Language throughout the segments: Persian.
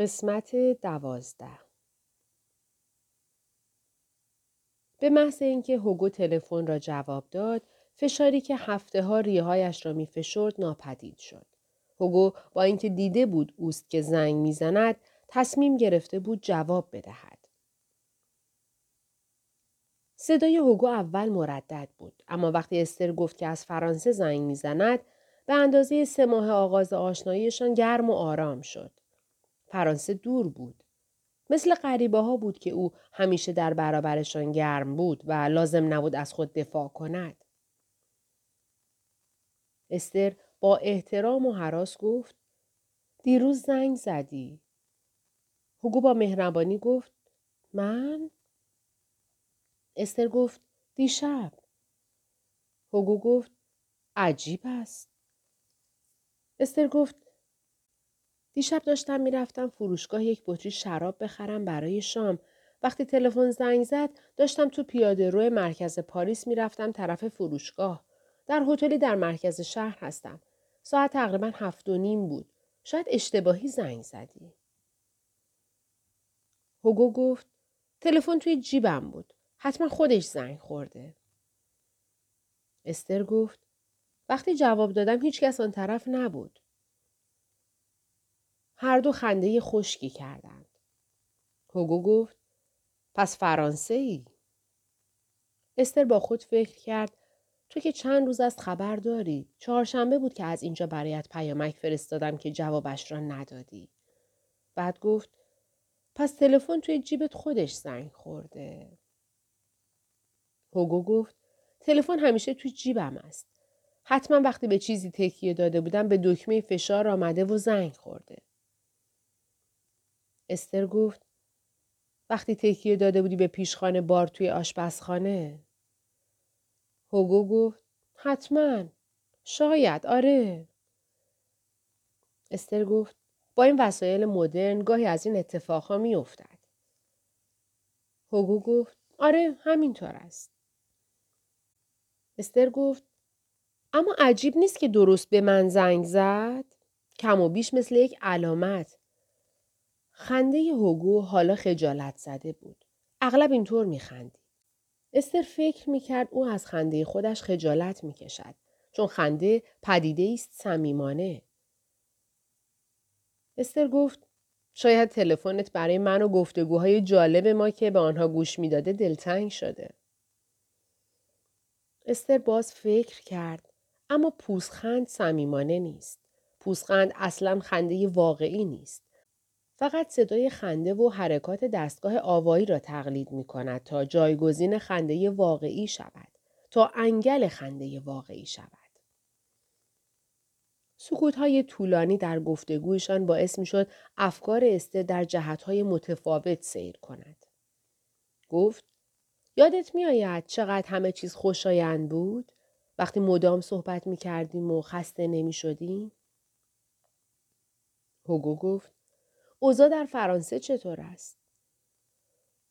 قسمت دوازده به محض اینکه هوگو تلفن را جواب داد فشاری که هفته ها ریهایش را می فشرد ناپدید شد. هوگو با اینکه دیده بود اوست که زنگ می‌زند تصمیم گرفته بود جواب بدهد. صدای هوگو اول مردد بود اما وقتی استر گفت که از فرانسه زنگ می‌زند به اندازه سه ماه آغاز آشناییشان گرم و آرام شد. فرانسه دور بود. مثل غریبه ها بود که او همیشه در برابرشان گرم بود و لازم نبود از خود دفاع کند. استر با احترام و حراس گفت دیروز زنگ زدی. هوگو با مهربانی گفت من؟ استر گفت دیشب. هوگو گفت عجیب است. استر گفت دیشب داشتم می‌رفتم فروشگاه یک بطری شراب بخرم برای شام. وقتی تلفن زنگ زد داشتم تو پیاده روی مرکز پاریس می‌رفتم طرف فروشگاه. در هتلی در مرکز شهر هستم. ساعت تقریبا هفت و نیم بود. شاید اشتباهی زنگ زدی. هوگو گفت تلفن توی جیبم بود. حتما خودش زنگ خورده. استر گفت وقتی جواب دادم هیچ کس آن طرف نبود. هر دو خنده خشکی کردند. هوگو گفت پس فرانسه ای؟ استر با خود فکر کرد تو که چند روز از خبر داری. چهارشنبه بود که از اینجا برایت پیامک فرستادم که جوابش را ندادی. بعد گفت پس تلفن توی جیبت خودش زنگ خورده. هوگو گفت تلفن همیشه توی جیبم است. حتما وقتی به چیزی تکیه داده بودم به دکمه فشار آمده و زنگ خورده. استر گفت وقتی تکیه داده بودی به پیشخانه بار توی آشپزخانه؟ هوگو گفت حتما. شاید آره. استر گفت با این وسایل مدرن گاهی از این اتفاقها میافتد. هوگو گفت آره همینطور است. استر گفت اما عجیب نیست که درست به من زنگ زد؟ کم و بیش مثل یک علامت. خنده هوگو حالا خجالت زده بود. اغلب اینطور میخندید. استر فکر می‌کرد او از خنده خودش خجالت می‌کشد چون خنده پدیده است صمیمانه. استر گفت شاید تلفنت برای من و گفتگوهای جالب ما که به آنها گوش می‌داده دلتنگ شده. استر باز فکر کرد اما پوسخند صمیمانه نیست. پوسخند اصلا خنده واقعی نیست. فقط صدای خنده و حرکات دستگاه آوایی را تقلید می کند تا جایگزین خنده واقعی شود. تا انگل خنده واقعی شود. سکوت های طولانی در گفتگویشان باعث می شد افکار استه در جهت های متفاوت سیر کند. گفت یادت می آید چقدر همه چیز خوشایند بود؟ وقتی مدام صحبت می کردیم و خسته نمی شدیم؟ هوگو گفت اوضاع در فرانسه چطور است؟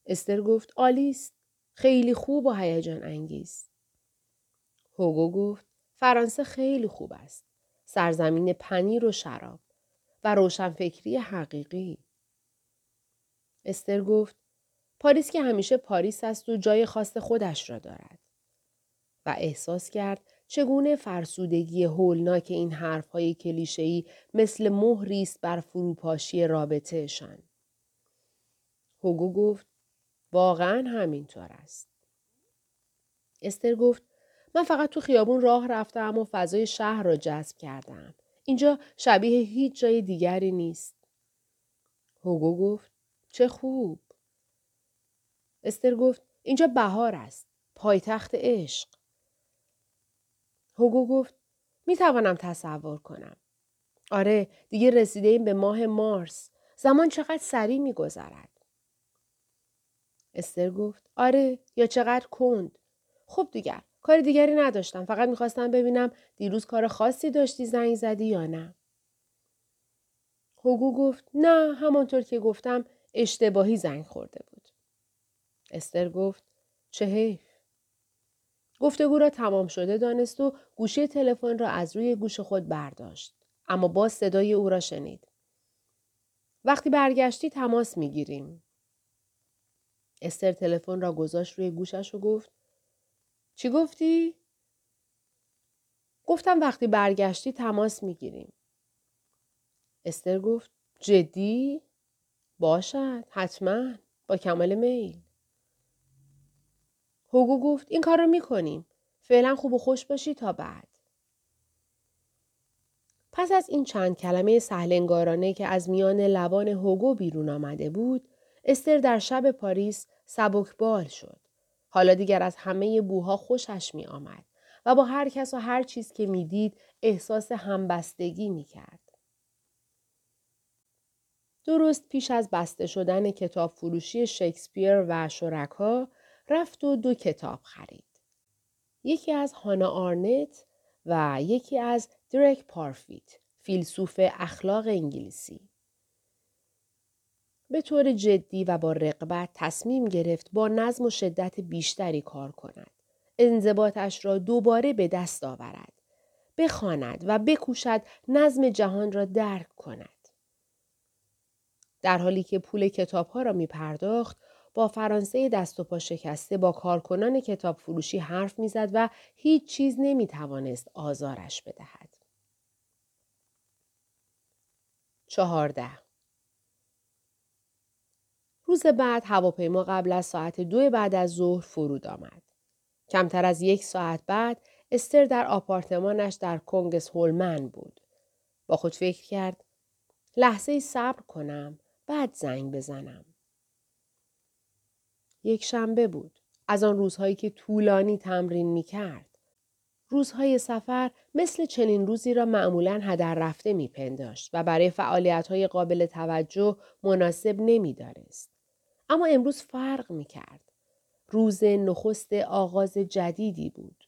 استر گفت آلیست. خیلی خوب و هیجان انگیز. هوگو گفت فرانسه خیلی خوب است. سرزمین پنیر و شراب و روشنفکری حقیقی. استر گفت پاریس که همیشه پاریس است و جای خاص خودش را دارد. و احساس کرد چگونه فرسودگی هولناک این حرفهای کلیشه‌ای مثل مهری است بر فروپاشی رابطهشان. هوگو گفت واقعا همینطور است. استر گفت من فقط تو خیابون راه رفتم و فضای شهر را جذب کردم. اینجا شبیه هیچ جای دیگری نیست. هوگو گفت چه خوب. استر گفت اینجا بهار است. پایتخت عشق. هوگو گفت می توانم تصور کنم. آره دیگه رسیده این به ماه مارس. زمان چقدر سریع می گذرد. استر گفت آره یا چقدر کند. خب دیگر کار دیگری نداشتم. فقط می‌خواستم ببینم دیروز کار خاصی داشتی زنگ زدی یا نه. هوگو گفت نه همانطور که گفتم اشتباهی زنگ خورده بود. استر گفت چه حیف. گفتگو را تمام شده دانست و گوشه تلفن را از روی گوش خود برداشت. اما باز صدای او را شنید. وقتی برگشتی تماس می‌گیریم. استر تلفن را گذاشت روی گوشش و گفت چی گفتی؟ گفتم وقتی برگشتی تماس می‌گیریم. استر گفت جدی؟ باشد حتما با کمال میل. هوگو گفت این کار رو می‌کنیم. فعلا خوب و خوش باشی تا بعد. پس از این چند کلمه سهلنگارانه که از میان لبان هوگو بیرون آمده بود، استر در شب پاریس سبکبال شد. حالا دیگر از همه بوها خوشش می آمد و با هر کس و هر چیز که می‌دید احساس همبستگی می کرد. درست پیش از بسته شدن کتاب فروشی شکسپیر و شرکا رفت و دو کتاب خرید. یکی از هانا آرنت و یکی از درک پارفیت، فیلسوف اخلاق انگلیسی. به طور جدی و با رقبت تصمیم گرفت با نظم و شدت بیشتری کار کند. انضباطش را دوباره به دست آورد. بخواند و بکوشد نظم جهان را درک کند. در حالی که پول کتاب ها را می پرداخت، با فرانسه دست و پا شکسته با کارکنان کتاب فروشی حرف می‌زد و هیچ چیز نمی توانست آزارش بدهد. چهارده روز بعد هواپیما قبل از ساعت دو بعد از ظهر فرود آمد. کمتر از یک ساعت بعد استر در آپارتمانش در کنگس هولمن بود. با خود فکر کرد لحظه صبر کنم بعد زنگ بزنم. یک شنبه بود. از آن روزهایی که طولانی تمرین می کرد. روزهای سفر مثل چنین روزی را معمولا هدر رفته می پنداشت و برای فعالیت های قابل توجه مناسب نمی دانست. اما امروز فرق می کرد. روز نخست آغاز جدیدی بود.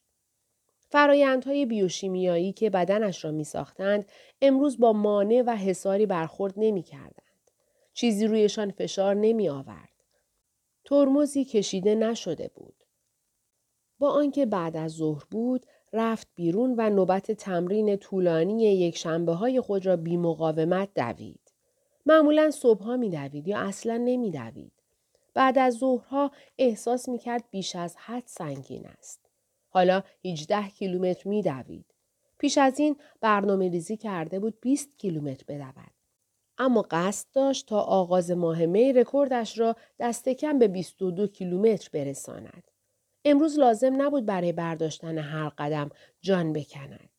فرایندهای بیوشیمیایی که بدنش را می ساختند امروز با مانع و حساری برخورد نمی کردند. چیزی رویشان فشار نمی آورد. ترمزی کشیده نشده بود. با آنکه بعد از ظهر بود رفت بیرون و نوبت تمرین طولانی یک شنبه های خود را بی مقاومت دوید. معمولا صبحها می دوید یا اصلا نمی دوید. بعد از ظهرها احساس می کرد بیش از حد سنگین است. حالا 18 کیلومتر می دوید. پیش از این برنامه ریزی کرده بود 20 کیلومتر بدود. اما قصد داشت تا آغاز ماه می رکوردش را دست کم به 22 کیلومتر برساند. امروز لازم نبود برای برداشتن هر قدم جان بکند.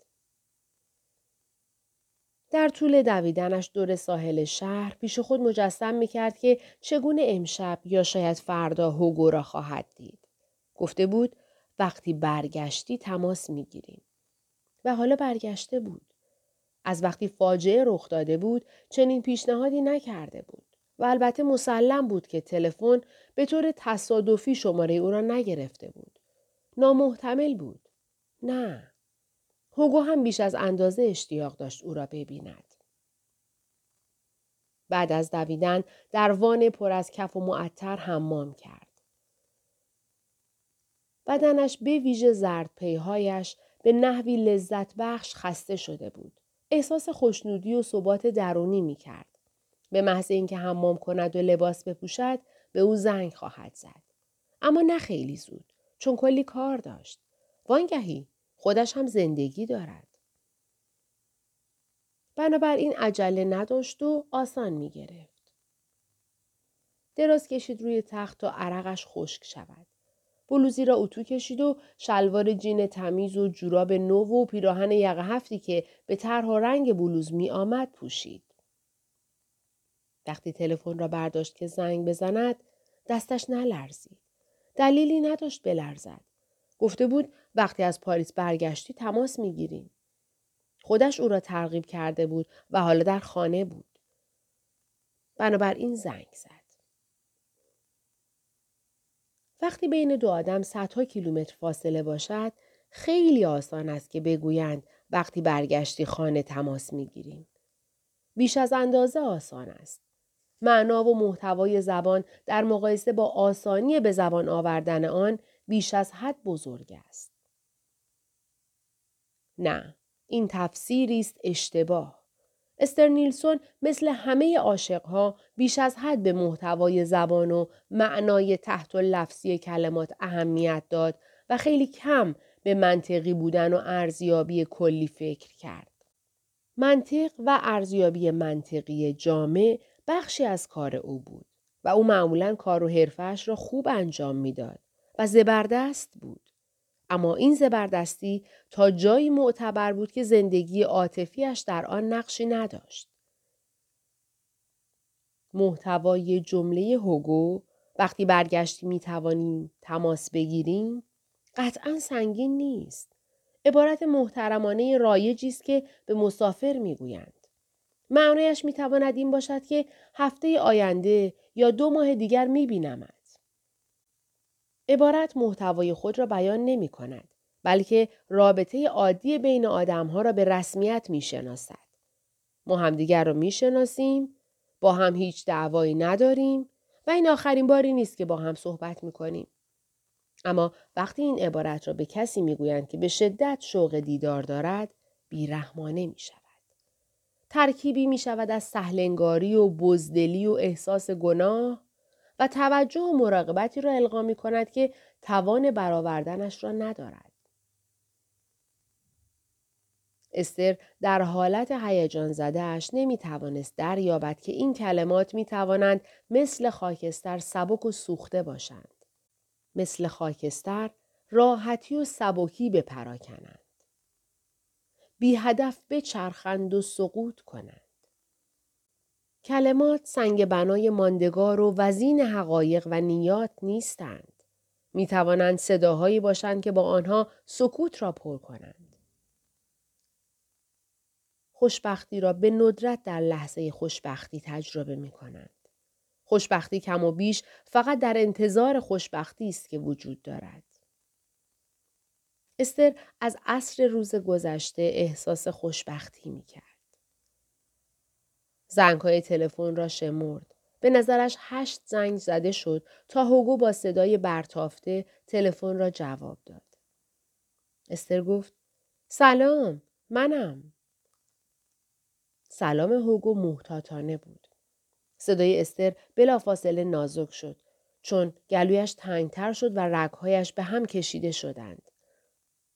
در طول دویدنش دور ساحل شهر پیش خود مجسم می کرد که چگونه امشب یا شاید فردا هوگو را خواهد دید. گفته بود وقتی برگشتی تماس می گیریم. و حالا برگشته بود. از وقتی فاجعه رخ داده بود چنین پیشنهادی نکرده بود. و البته مسلم بود که تلفن به طور تصادفی شماره او را نگرفته بود. نامحتمل بود. نه. هوگو هم بیش از اندازه اشتیاق داشت او را ببیند. بعد از دویدن در وان پر از کف و معطر حمام کرد. بدنش به ویژه زرد پیهایش به نحوی لذت بخش خسته شده بود. احساس خوشنودی و ثبات درونی می کرد. به محض اینکه حمام کند و لباس بپوشد به او زنگ خواهد زد. اما نه خیلی زود چون کلی کار داشت. وانگهی خودش هم زندگی دارد. بنابراین عجله نداشت و آسان می گرفت. دراز کشید روی تخت تا عرقش خشک شود. بلوزی را اتو کشید و شلوار جین تمیز و جوراب نو و پیراهن یقه هفتی که به طرح و رنگ بلوز می آمد پوشید. وقتی تلفن را برداشت که زنگ بزند دستش نلرزید. دلیلی نداشت بلرزد. گفته بود وقتی از پاریس برگشتی تماس می‌گیریم. خودش او را ترغیب کرده بود و حالا در خانه بود. بنابراین زنگ زد. وقتی بین دو آدم صدها کیلومتر فاصله باشد خیلی آسان است که بگویند وقتی برگشتی خانه تماس می‌گیریم. بیش از اندازه آسان است. معنا و محتوای زبان در مقایسه با آسانی به زبان آوردن آن بیش از حد بزرگ است. نه، این تفسیری است اشتباه. استر نیلسون مثل همه عاشقها بیش از حد به محتوای زبان و معنای تحت و لفظی کلمات اهمیت داد و خیلی کم به منطقی بودن و ارزیابی کلی فکر کرد. منطق و ارزیابی منطقی جامع بخشی از کار او بود و او معمولا کار و حرفش را خوب انجام می‌داد و زبردست بود. اما این زبردستی تا جایی معتبر بود که زندگی عاطفیش در آن نقشی نداشت. محتوای جمله هوگو وقتی برگشتی می توانیم تماس بگیریم قطعا سنگین نیست. عبارت محترمانه رایجی است که به مسافر می‌گویند. معنایش می‌تواند این باشد که هفته آینده یا دو ماه دیگر میبینمت. عبارت محتوای خود را بیان نمی کند بلکه رابطه عادی بین آدمها را به رسمیت می شناسد. ما همدیگر را می شناسیم، با هم هیچ دعوایی نداریم و این آخرین باری نیست که با هم صحبت می کنیم. اما وقتی این عبارت را به کسی می‌گویند که به شدت شوق دیدار دارد بیرحمانه می شود. ترکیبی می شود از سهلنگاری و بزدلی و احساس گناه و توجه و مراقبتی را القا می کند که توان برآوردنش را ندارد. استر در حالت هیجان زدهش نمی توانست دریابد که این کلمات می توانند مثل خاکستر سبک و سوخته باشند. مثل خاکستر راحتی و سبکی بپراکنند. بی هدف بچرخند و سقوط کنند. کلمات سنگ بنای ماندگار و وزین حقایق و نیات نیستند. می توانند صداهایی باشند که با آنها سکوت را پر کنند. خوشبختی را به ندرت در لحظه خوشبختی تجربه می کنند. خوشبختی کم و بیش فقط در انتظار خوشبختی است که وجود دارد. استر از عصر روز گذشته احساس خوشبختی می کرد. زنگ های تلفن را شمرد. به نظرش هشت زنگ زده شد تا هوگو با صدای برتافته تلفن را جواب داد. استر گفت سلام منم. سلام هوگو محتاطانه بود. صدای استر بلافاصله نازک شد چون گلویش تنگتر شد و رگهایش به هم کشیده شدند.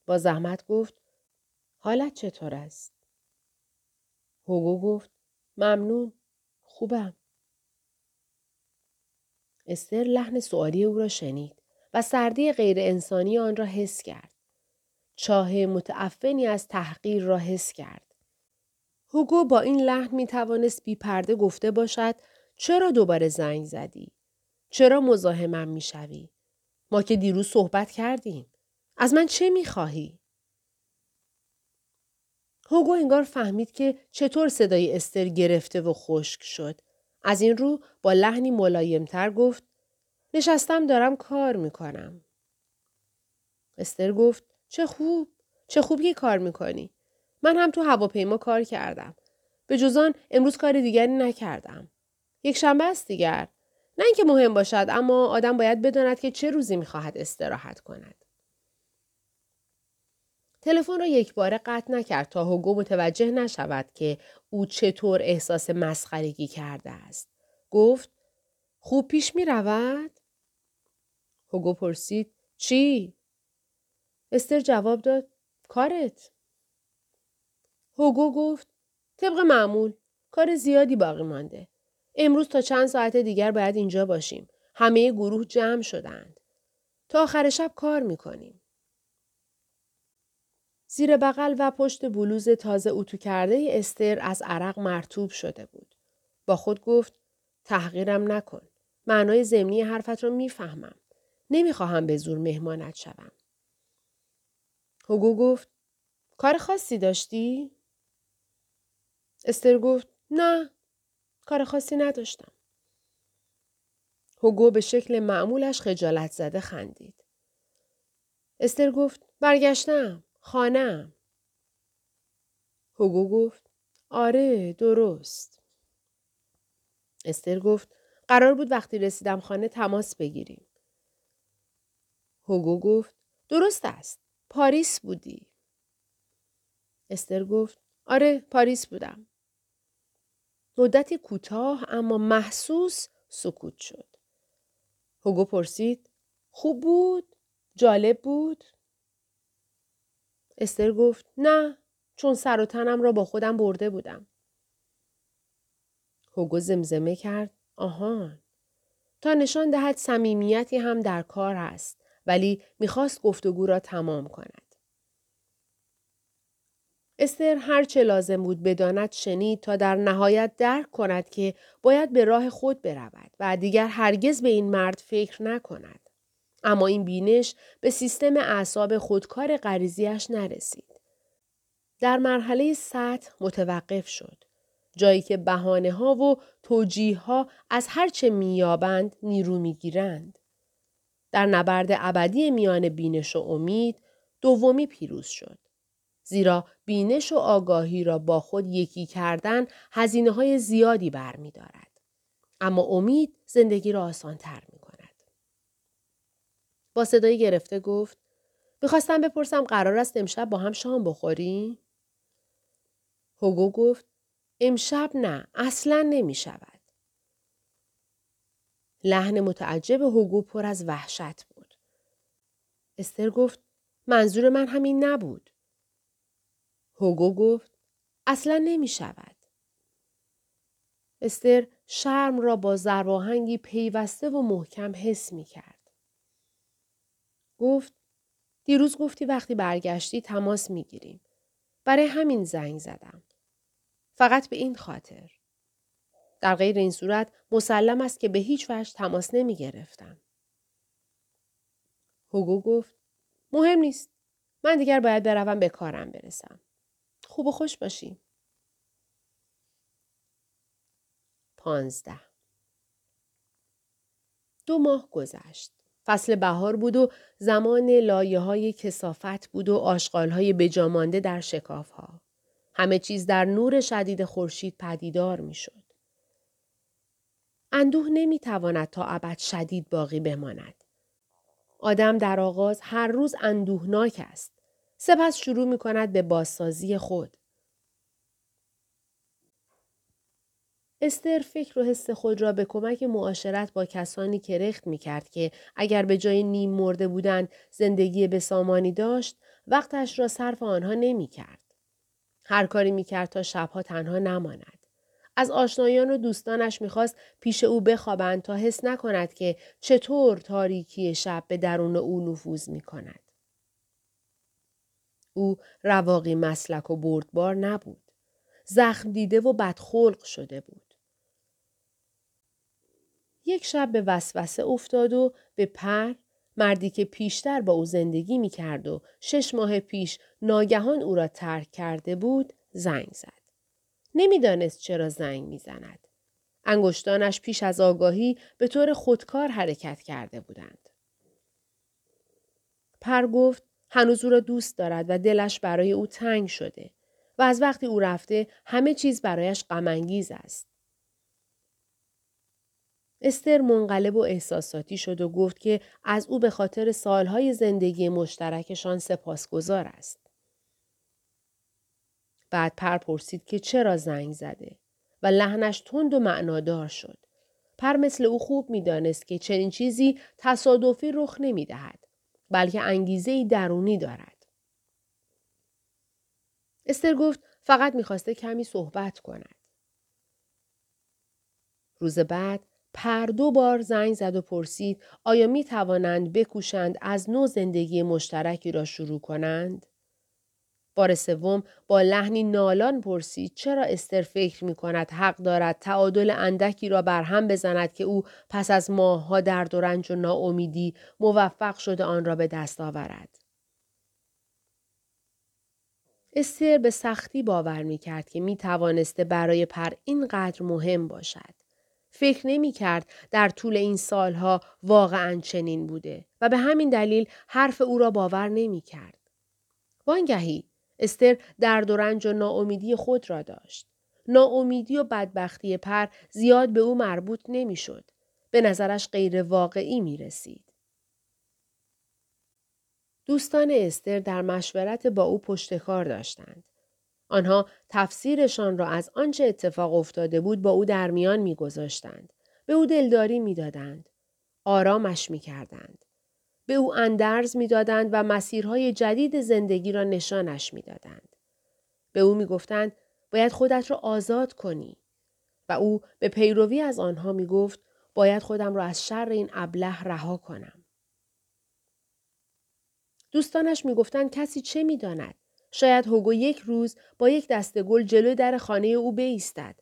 با زحمت گفت حالت چطور است؟ هوگو گفت ممنون خوبم. استر لحن سوالی او را شنید و سردی غیر انسانی آن را حس کرد. چاه متعفنی از تحقیر را حس کرد. هوگو با این لحن می توانست بی پرده گفته باشد چرا دوباره زنگ زدی؟ چرا مزاحمم می‌شوی؟ ما که دیروز صحبت کردیم. از من چه می‌خواهی؟ هوگو انگار فهمید که چطور صدای استر گرفته و خشک شد. از این رو با لحنی ملایمتر گفت نشستم دارم کار می‌کنم. استر گفت چه خوب. چه خوب که کار می‌کنی. من هم تو هواپیما کار کردم. به جزان امروز کار دیگری نکردم. یک شنبه است دیگر. نه اینکه مهم باشد اما آدم باید بداند که چه روزی می‌خواهد استراحت کند. تلفن را یک بار قطع نکرد تا هوگو متوجه نشود که او چطور احساس مسخرگی کرده است. گفت خوب پیش می رود؟ هوگو پرسید چی؟ استر جواب داد کارت. هوگو گفت طبق معمول کار زیادی باقی مانده. امروز تا چند ساعت دیگر باید اینجا باشیم. همه گروه جمع شدند. تا آخر شب کار می‌کنیم. زیر بغل و پشت بلوز تازه اتو کرده استر از عرق مرتوب شده بود. با خود گفت تحقیرم نکن. معنای زمینی حرفت رو می‌فهمم. نمی‌خواهم به زور مهمانت شوم. هوگو گفت کار خاصی داشتی؟ استر گفت نه کار خاصی نداشتم. هوگو به شکل معمولش خجالت زده خندید. استر گفت برگشتم. خانم. هوگو گفت آره درست. استر گفت قرار بود وقتی رسیدم خانه تماس بگیریم. هوگو گفت درست است. پاریس بودی. استر گفت آره پاریس بودم. مدتی کوتاه اما محسوس سکوت شد. هوگو پرسید خوب بود؟ جالب بود؟ استر گفت نه چون سر و تنم را با خودم برده بودم. هوگو زمزمه کرد آهان تا نشان دهد صمیمیتی هم در کار است ولی می‌خواست گفتگو را تمام کند. استر هر چه لازم بود بداند شنید تا در نهایت درک کند که باید به راه خود برود و دیگر هرگز به این مرد فکر نکند. اما این بینش به سیستم اعصاب خودکار غریزیش نرسید. در مرحله سطح متوقف شد. جایی که بهانه ها و توجیه ها از هرچه میابند نیرو می‌گیرند. در نبرد ابدی میان بینش و امید دومی پیروز شد. زیرا بینش و آگاهی را با خود یکی کردن هزینه های زیادی برمی دارد. اما امید زندگی را آسان تر می. با صدای گرفته گفت می‌خواستم بپرسم قرار است امشب با هم شام بخوریم؟ هوگو گفت امشب نه اصلا نمی شود. لحن متعجب هوگو پر از وحشت بود. استر گفت منظور من همین نبود. هوگو گفت اصلا نمی شود. استر شرم را با زرواهنگی پیوسته و محکم حس می کرد. گفت دیروز گفتی وقتی برگشتی تماس می گیریم. برای همین زنگ زدم. فقط به این خاطر. در غیر این صورت مسلم است که به هیچ وجه تماس نمی گرفتم. هوگو گفت مهم نیست. من دیگر باید بروم به کارم برسم. خوب و خوش باشیم. پانزده دو ماه گذشت. فصل بهار بود و زمان لایه های کسافت بود و آشغال های بجامانده در شکاف ها. همه چیز در نور شدید خورشید پدیدار می شد. اندوه نمی تواند تا ابد شدید باقی بماند. آدم در آغاز هر روز اندوهناک است. سپس شروع می کند به بازسازی خود. استر فکر و حس خود را به کمک معاشرت با کسانی کرخت می کرد که اگر به جای نیم مرده بودند زندگی به سامانی داشت وقتش را صرف آنها نمی کرد. هر کاری می کرد تا شبها تنها نماند. از آشنایان و دوستانش می‌خواست پیش او بخوابند تا حس نکند که چطور تاریکی شب به درون او نفوذ می کند. او رواقی مسلک و بردبار نبود. زخم دیده و بدخلق شده بود. یک شب به وسوسه افتاد و به پر مردی که پیشتر با او زندگی می کرد و شش ماه پیش ناگهان او را ترک کرده بود زنگ زد. نمی‌دانست چرا زنگ می‌زند. انگشتانش پیش از آگاهی به طور خودکار حرکت کرده بودند. پر گفت هنوز او را دوست دارد و دلش برای او تنگ شده و از وقتی او رفته همه چیز برایش غمانگیز است. استر منقلب و احساساتی شد و گفت که از او به خاطر سالهای زندگی مشترکشان سپاسگزار است. بعد پر پرسید که چرا زنگ زده و لحنش تند و معنادار شد. پر مثل او خوب می‌دانست که چنین چیزی تصادفی رخ نمی دهد بلکه انگیزه درونی دارد. استر گفت فقط می‌خواسته کمی صحبت کند. روز بعد پر دو بار زنگ زد و پرسید آیا می توانند بکوشند از نو زندگی مشترکی را شروع کنند؟ بار سوم با لحنی نالان پرسید چرا استر فکر می کند حق دارد تعادل اندکی را برهم بزند که او پس از ماهها درد و رنج و ناامیدی موفق شده آن را به دست آورد. استر به سختی باور می کرد که می توانسته برای پر اینقدر مهم باشد. فکر نمی کرد در طول این سالها واقعا چنین بوده و به همین دلیل حرف او را باور نمی کرد. وانگهی استر درد و رنج و ناامیدی خود را داشت. ناامیدی و بدبختی پر زیاد به او مربوط نمی‌شد. به نظرش غیر واقعی می رسید. دوستان استر در مشورت با او پشتکار داشتند. آنها تفسیرشان را از آنچه اتفاق افتاده بود با او در میان میگذاشتند. به او دلداری می‌دادند. آرامش می‌کردند. به او اندرز می‌دادند و مسیرهای جدید زندگی را نشانش می‌دادند. به او می‌گفتند باید خودت را آزاد کنی و او به پیروی از آنها می‌گفت باید خودم را از شر این ابله رها کنم. دوستانش می‌گفتند کسی چه می‌داند شاید هوگو یک روز با یک دسته گل جلوی در خانه او بایستد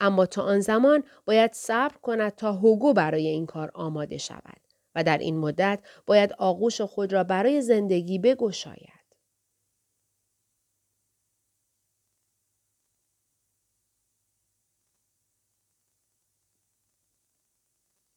اما تا آن زمان باید صبر کند تا هوگو برای این کار آماده شود و در این مدت باید آغوش خود را برای زندگی بگشاید.